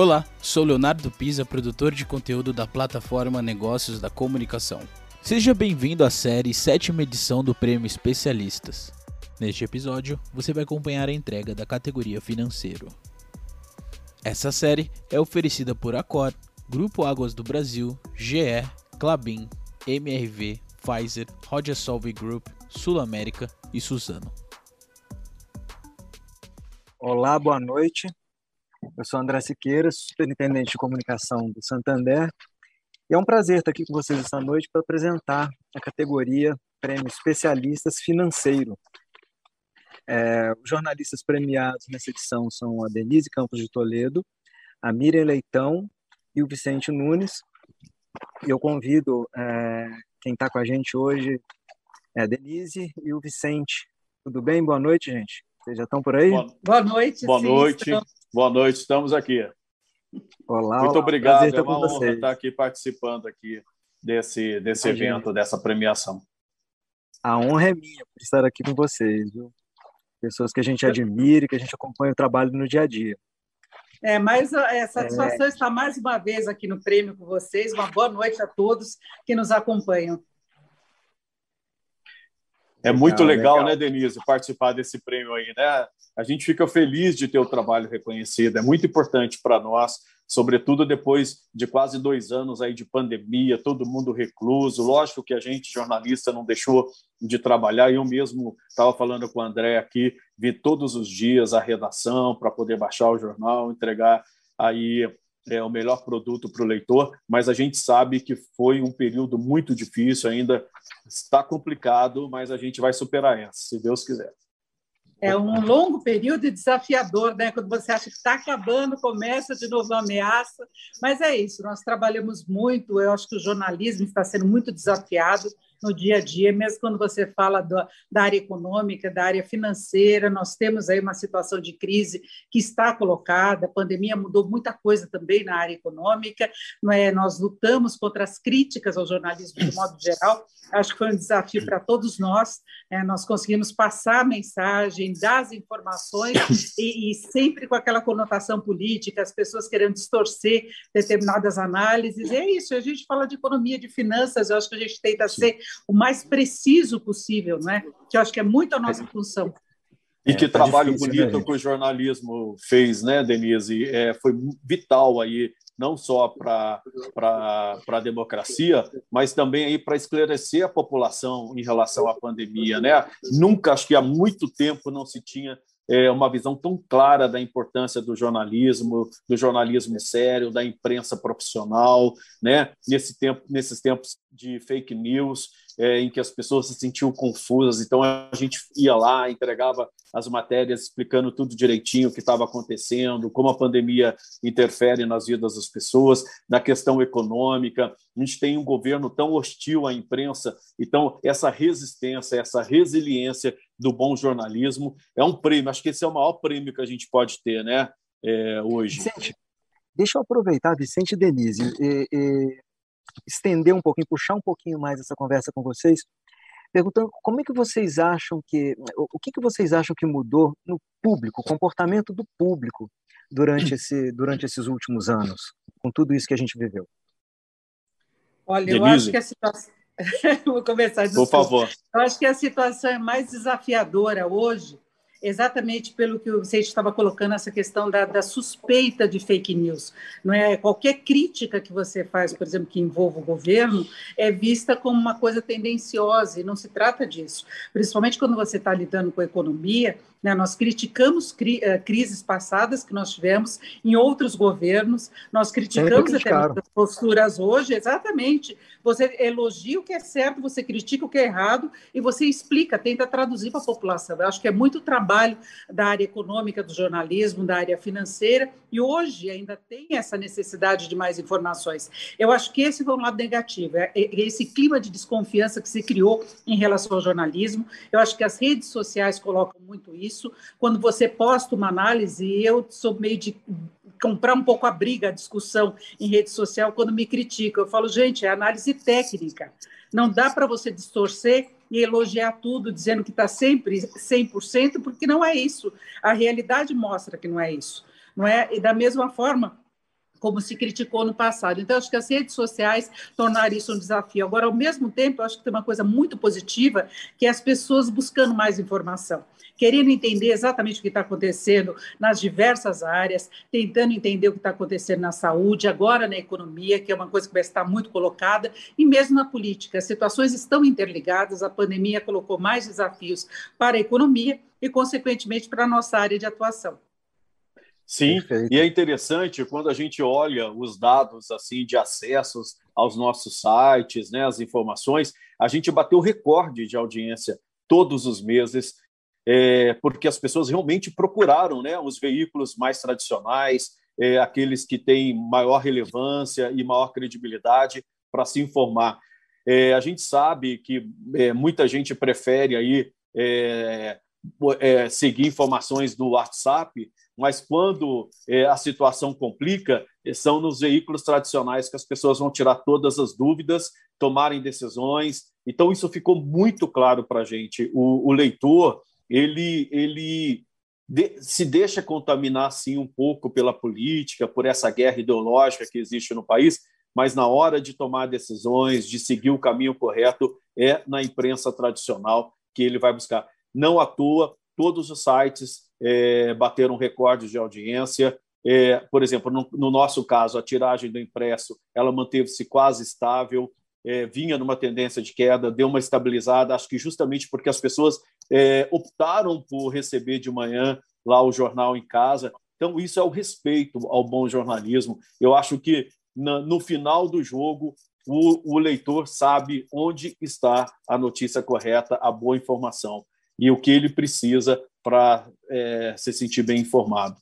Olá, sou Leonardo Pisa, produtor de conteúdo da plataforma Negócios da Comunicação. Seja bem-vindo à série sétima edição do Prêmio Especialistas. Neste episódio, você vai acompanhar a entrega da categoria Financeiro. Essa série é oferecida por Accor, Grupo Águas do Brasil, GE, Clabin, MRV, Pfizer, Roger Solve Group, Sul América e Suzano. Olá, boa noite. Eu sou André Siqueira, superintendente de comunicação do Santander, e é um prazer estar aqui com vocês esta noite para apresentar a categoria Prêmio Especialistas Financeiro. É, os jornalistas premiados nessa edição são a Denise Campos de Toledo, a Miriam Leitão e o Vicente Nunes. E eu convido é, quem está com a gente hoje, é a Denise e o Vicente. Tudo bem? Boa noite, gente. Vocês já estão por aí? Boa noite. Boa sim, noite. Estamos... Boa noite, estamos aqui. Olá, Muito olá. obrigado, é uma honra estar aqui participando aqui desse, desse evento, dessa premiação. A honra é minha por estar aqui com vocês, viu? Pessoas que a gente admira e que a gente acompanha o trabalho no dia a dia. É, mas é, satisfação é... estar mais uma vez aqui no prêmio com vocês. Uma boa noite a todos que nos acompanham. É muito legal, legal, né, Denise, participar desse prêmio aí, né? A gente fica feliz de ter o trabalho reconhecido, é muito importante para nós, sobretudo depois de quase dois anos aí de pandemia, todo mundo recluso. Lógico que a gente, jornalista, não deixou de trabalhar. Eu mesmo estava falando com o André aqui, vi todos os dias a redação para poder baixar o jornal, entregar aí é o melhor produto para o leitor, mas a gente sabe que foi um período muito difícil, ainda está complicado, mas a gente vai superar essa, se Deus quiser. É um longo período desafiador, né? Quando você acha que está acabando, começa de novo uma ameaça. Mas é isso, nós trabalhamos muito. Eu acho que o jornalismo está sendo muito desafiado no dia a dia, mesmo quando você fala do, da área econômica, da área financeira, nós temos aí uma situação de crise que está colocada, a pandemia mudou muita coisa também na área econômica, não é? nós lutamos contra as críticas ao jornalismo de modo geral, acho que foi um desafio para todos nós, é, nós conseguimos passar a mensagem, dar as informações e, e sempre com aquela conotação política, as pessoas querendo distorcer determinadas análises, e é isso, a gente fala de economia, de finanças, eu acho que a gente tenta ser o mais preciso possível, né? que eu acho que é muito a nossa função. E que é, tá trabalho difícil, bonito né, que o jornalismo fez, né, Denise? É, foi vital aí, não só para a democracia, mas também aí para esclarecer a população em relação à pandemia, né? Nunca, acho que há muito tempo não se tinha é, uma visão tão clara da importância do jornalismo, do jornalismo sério, da imprensa profissional, né? Nesse tempo, nesses tempos de fake news, é, em que as pessoas se sentiam confusas. Então a gente ia lá, entregava as matérias explicando tudo direitinho o que estava acontecendo, como a pandemia interfere nas vidas das pessoas, na questão econômica. A gente tem um governo tão hostil à imprensa, então essa resistência, essa resiliência do bom jornalismo é um prêmio. Acho que esse é o maior prêmio que a gente pode ter, né? É, hoje. Vicente, deixa eu aproveitar, Vicente e Denise, e, e estender um pouquinho, puxar um pouquinho mais essa conversa com vocês, perguntando como é que vocês acham que, o que, que vocês acham que mudou no público, o comportamento do público durante, esse, durante esses últimos anos, com tudo isso que a gente viveu? Olha, Denise. eu acho que a situação. Vou começar. Por favor. Eu acho que a situação é mais desafiadora hoje exatamente pelo que você estava colocando essa questão da, da, suspeita de fake news. Não é qualquer crítica que você faz, por exemplo, que envolva o governo, é vista como uma coisa tendenciosa e não se trata disso. Principalmente quando você está lidando com a economia, né? Nós criticamos cri, uh, crises passadas que nós tivemos em outros governos, nós criticamos determinadas posturas hoje, exatamente. Você elogia o que é certo, você critica o que é errado e você explica, tenta traduzir para a população. Eu acho que é muito trabalho da área econômica, do jornalismo, da área financeira, e hoje ainda tem essa necessidade de mais informações. Eu acho que esse foi um lado negativo, é, é esse clima de desconfiança que se criou em relação ao jornalismo. Eu acho que as redes sociais colocam muito isso isso. Quando você posta uma análise, eu sou meio de comprar um pouco a briga, a discussão em rede social quando me criticam. Eu falo, gente, é análise técnica. Não dá para você distorcer e elogiar tudo dizendo que está sempre 100%, porque não é isso. A realidade mostra que não é isso. Não é? E da mesma forma, como se criticou no passado. Então, acho que as redes sociais tornaram isso um desafio. Agora, ao mesmo tempo, acho que tem uma coisa muito positiva, que é as pessoas buscando mais informação querendo entender exatamente o que está acontecendo nas diversas áreas, tentando entender o que está acontecendo na saúde, agora na economia, que é uma coisa que vai estar muito colocada, e mesmo na política. As situações estão interligadas, a pandemia colocou mais desafios para a economia e, consequentemente, para a nossa área de atuação. Sim, Perfeito. e é interessante quando a gente olha os dados assim de acessos aos nossos sites, né, as informações, a gente bateu recorde de audiência todos os meses, é, porque as pessoas realmente procuraram né, os veículos mais tradicionais, é, aqueles que têm maior relevância e maior credibilidade para se informar. É, a gente sabe que é, muita gente prefere aí é, é, seguir informações no WhatsApp, mas quando a situação complica, são nos veículos tradicionais que as pessoas vão tirar todas as dúvidas, tomarem decisões. Então, isso ficou muito claro para a gente. O, o, leitor, ele, ele de, se deixa contaminar, sim, um pouco pela política, por essa guerra ideológica que existe no país, mas na hora de tomar decisões, de seguir o caminho correto, é na imprensa tradicional que ele vai buscar. Não à toa, todos os sites é, bateram recordes de audiência. É, por exemplo, no, no, nosso caso, a tiragem do impresso ela manteve-se quase estável, é, vinha numa tendência de queda, deu uma estabilizada, acho que justamente porque as pessoas é, optaram por receber de manhã lá o jornal em casa. Então, isso é o respeito ao bom jornalismo. Eu acho que na, no final do jogo, o, o leitor sabe onde está a notícia correta, a boa informação e o que ele precisa para é, se sentir bem informado.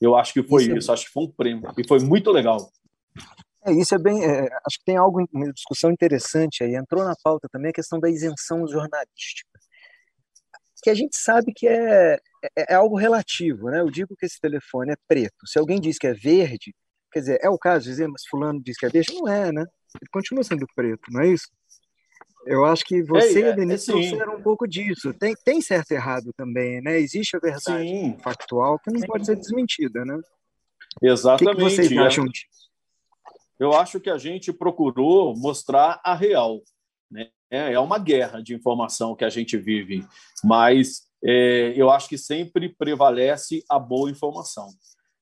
Eu acho que foi isso, é isso. É... acho que foi um prêmio e foi muito legal. É, isso é bem. É, acho que tem algo, uma discussão interessante aí. Entrou na pauta também a questão da isenção jornalística, que a gente sabe que é, é, é algo relativo, né? Eu digo que esse telefone é preto. Se alguém diz que é verde, quer dizer, é o caso de dizer, mas fulano diz que é verde, não é, né? Ele continua sendo preto, não é isso? Eu acho que você é, e a Denise é, trouxeram um pouco disso. Tem, tem certo e errado também, né? Existe a verdade sim. factual que não sim. pode ser desmentida, né? Exatamente. O que, que vocês é. acham disso? Eu acho que a gente procurou mostrar a real. Né? É, uma guerra de informação que a gente vive, mas é, eu acho que sempre prevalece a boa informação.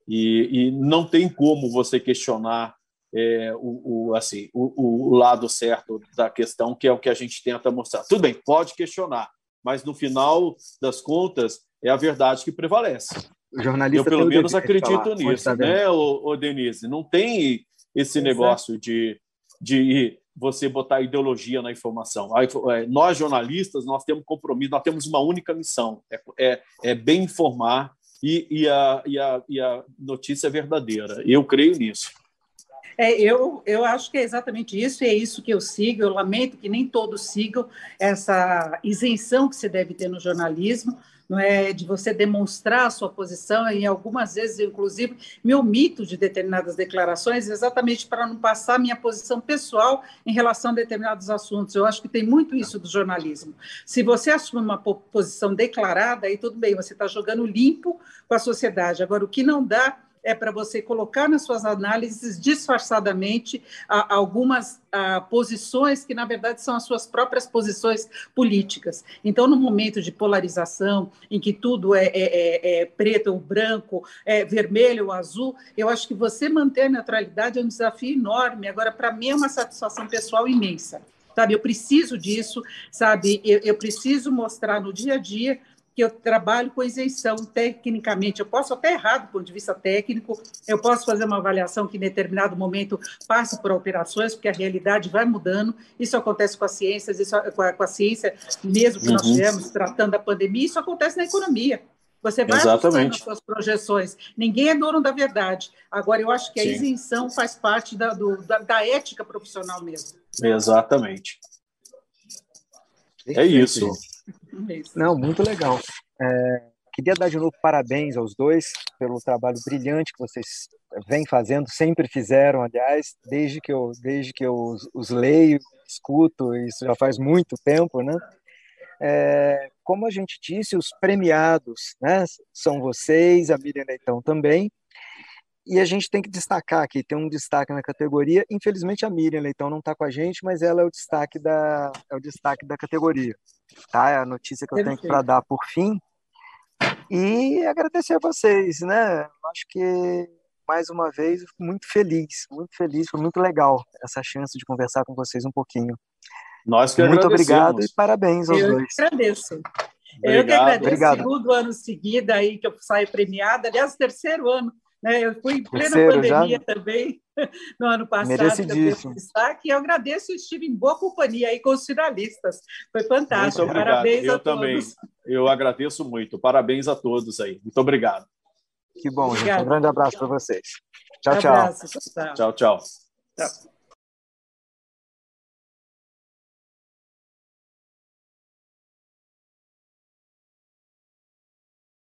E, e não tem como você questionar é, o, o, assim, o, o, lado certo da questão, que é o que a gente tenta mostrar. Tudo bem, pode questionar, mas no final das contas é a verdade que prevalece. O jornalista Eu pelo menos acredito nisso, tá né, o, o, Denise? Não tem esse negócio de, de você botar ideologia na informação. É, nós jornalistas nós temos compromisso, nós temos uma única missão, é, é, é bem informar e, e, a, e, a, e a notícia é verdadeira. Eu creio nisso. É, eu, eu acho que é exatamente isso, e é isso que eu sigo. Eu lamento que nem todos sigam essa isenção que se deve ter no jornalismo, não é de você demonstrar a sua posição, e algumas vezes, inclusive, me omito de determinadas declarações, exatamente para não passar minha posição pessoal em relação a determinados assuntos. Eu acho que tem muito isso do jornalismo. Se você assume uma posição declarada, aí tudo bem, você está jogando limpo com a sociedade. Agora, o que não dá é para você colocar nas suas análises disfarçadamente algumas posições que, na verdade, são as suas próprias posições políticas. Então, no momento de polarização, em que tudo é, é, é, é preto ou branco, é vermelho ou azul, eu acho que você manter a neutralidade é um desafio enorme. Agora, para mim, é uma satisfação pessoal imensa sabe? Eu preciso disso, sabe? Eu, eu, preciso mostrar no dia a dia que eu trabalho com isenção tecnicamente. Eu posso até errar do ponto de vista técnico, eu posso fazer uma avaliação que em determinado momento passe por operações, porque a realidade vai mudando. Isso acontece com a ciência, isso, com, a, com a ciência mesmo que uhum. nós tivemos tratando da pandemia, isso acontece na economia. Você vai ajustando as suas projeções. Ninguém é dono da verdade. Agora, eu acho que a Sim. isenção faz parte da, do, da, da ética profissional mesmo. Exatamente. É isso. Não, muito legal. É, queria dar de novo parabéns aos dois pelo trabalho brilhante que vocês vêm fazendo, sempre fizeram, aliás, desde que eu, desde que eu os, os leio, escuto, isso já faz muito tempo, né? É, como a gente disse, os premiados né, são vocês, a Miriam Leitão também, e a gente tem que destacar aqui, tem um destaque na categoria. Infelizmente a Miriam Leitão não está com a gente, mas ela é o destaque da, é o destaque da categoria. Tá? É a notícia que eu tenho para dar por fim. E agradecer a vocês, né? Acho que mais uma vez muito feliz, muito feliz, foi muito legal essa chance de conversar com vocês um pouquinho. Nós que Muito obrigado e parabéns aos eu dois. Eu agradeço. Obrigado. Eu que agradeço. Obrigado. Segundo ano seguido aí que eu saio premiada, aliás, terceiro ano. Né? Eu fui em plena terceiro, pandemia já? também, no ano passado. Destaque, e eu agradeço e estive em boa companhia aí com os finalistas. Foi fantástico. Muito obrigado. Parabéns eu a também. todos. Eu agradeço muito. Parabéns a todos aí. Muito obrigado. Que bom, gente. Um grande abraço para vocês. Tchau, um tchau. Abraço, tchau. Tchau, tchau. tchau.